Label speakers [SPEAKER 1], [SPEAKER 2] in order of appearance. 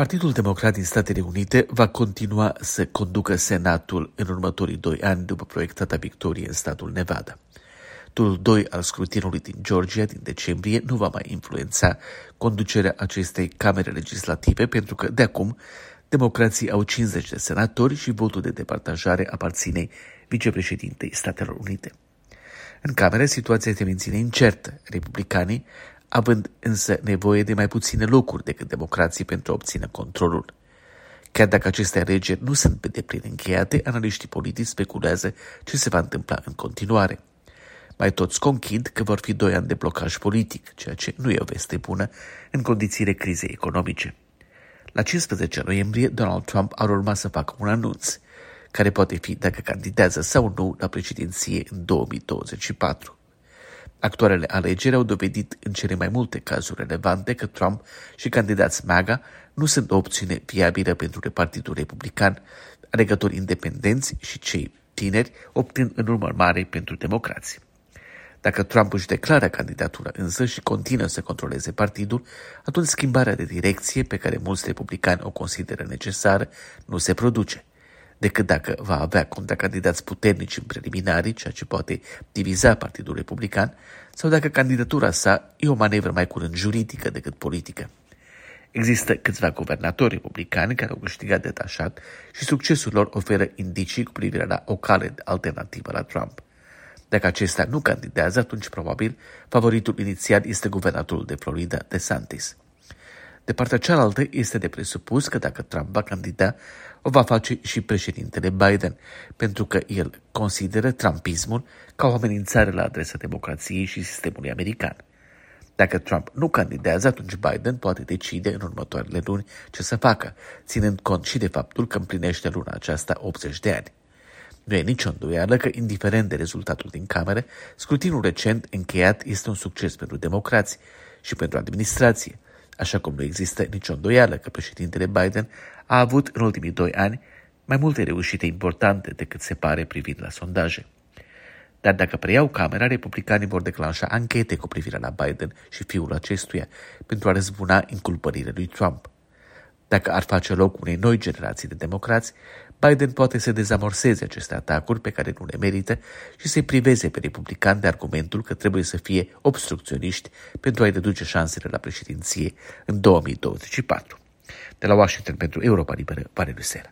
[SPEAKER 1] Partidul Democrat din Statele Unite va continua să conducă Senatul în următorii doi ani după proiectata victorie în statul Nevada. Turul 2 al scrutinului din Georgia din decembrie nu va mai influența conducerea acestei camere legislative pentru că, de acum, democrații au 50 de senatori și votul de departajare aparține vicepreședintei Statelor Unite. În camere, situația se menține incertă. Republicanii având însă nevoie de mai puține locuri decât democrații pentru a obține controlul. Chiar dacă aceste alegeri nu sunt pe deplin încheiate, analiștii politici speculează ce se va întâmpla în continuare. Mai toți conchid că vor fi doi ani de blocaj politic, ceea ce nu e o veste bună în condițiile crizei economice. La 15 noiembrie, Donald Trump ar urma să facă un anunț, care poate fi dacă candidează sau nu la președinție în 2024. Actualele alegeri au dovedit în cele mai multe cazuri relevante că Trump și candidați MAGA nu sunt o opțiune viabilă pentru Partidul Republican, alegători independenți și cei tineri obțin în urmă mare pentru democrații. Dacă Trump își declară candidatura însă și continuă să controleze partidul, atunci schimbarea de direcție pe care mulți republicani o consideră necesară nu se produce decât dacă va avea contracandidați puternici în preliminarii, ceea ce poate diviza Partidul Republican, sau dacă candidatura sa e o manevră mai curând juridică decât politică. Există câțiva guvernatori republicani care au câștigat detașat și succesul lor oferă indicii cu privire la o cale alternativă la Trump. Dacă acesta nu candidează, atunci probabil favoritul inițial este guvernatorul de Florida, DeSantis. De partea cealaltă, este de presupus că dacă Trump va candida, o va face și președintele Biden, pentru că el consideră trumpismul ca o amenințare la adresa democrației și sistemului american. Dacă Trump nu candidează, atunci Biden poate decide în următoarele luni ce să facă, ținând cont și de faptul că împlinește luna aceasta 80 de ani. Nu e nicio îndoială că, indiferent de rezultatul din camere, scrutinul recent încheiat este un succes pentru democrați și pentru administrație, așa cum nu există nicio îndoială că președintele Biden a avut în ultimii doi ani mai multe reușite importante decât se pare privind la sondaje. Dar dacă preiau camera, republicanii vor declanșa anchete cu privire la Biden și fiul acestuia pentru a răzbuna inculpările lui Trump. Dacă ar face loc unei noi generații de democrați, Biden poate să dezamorseze aceste atacuri pe care nu le merită și să-i priveze pe republicani de argumentul că trebuie să fie obstrucționiști pentru a-i reduce șansele la președinție în 2024. De la Washington pentru Europa Liberă, Valerii Sera.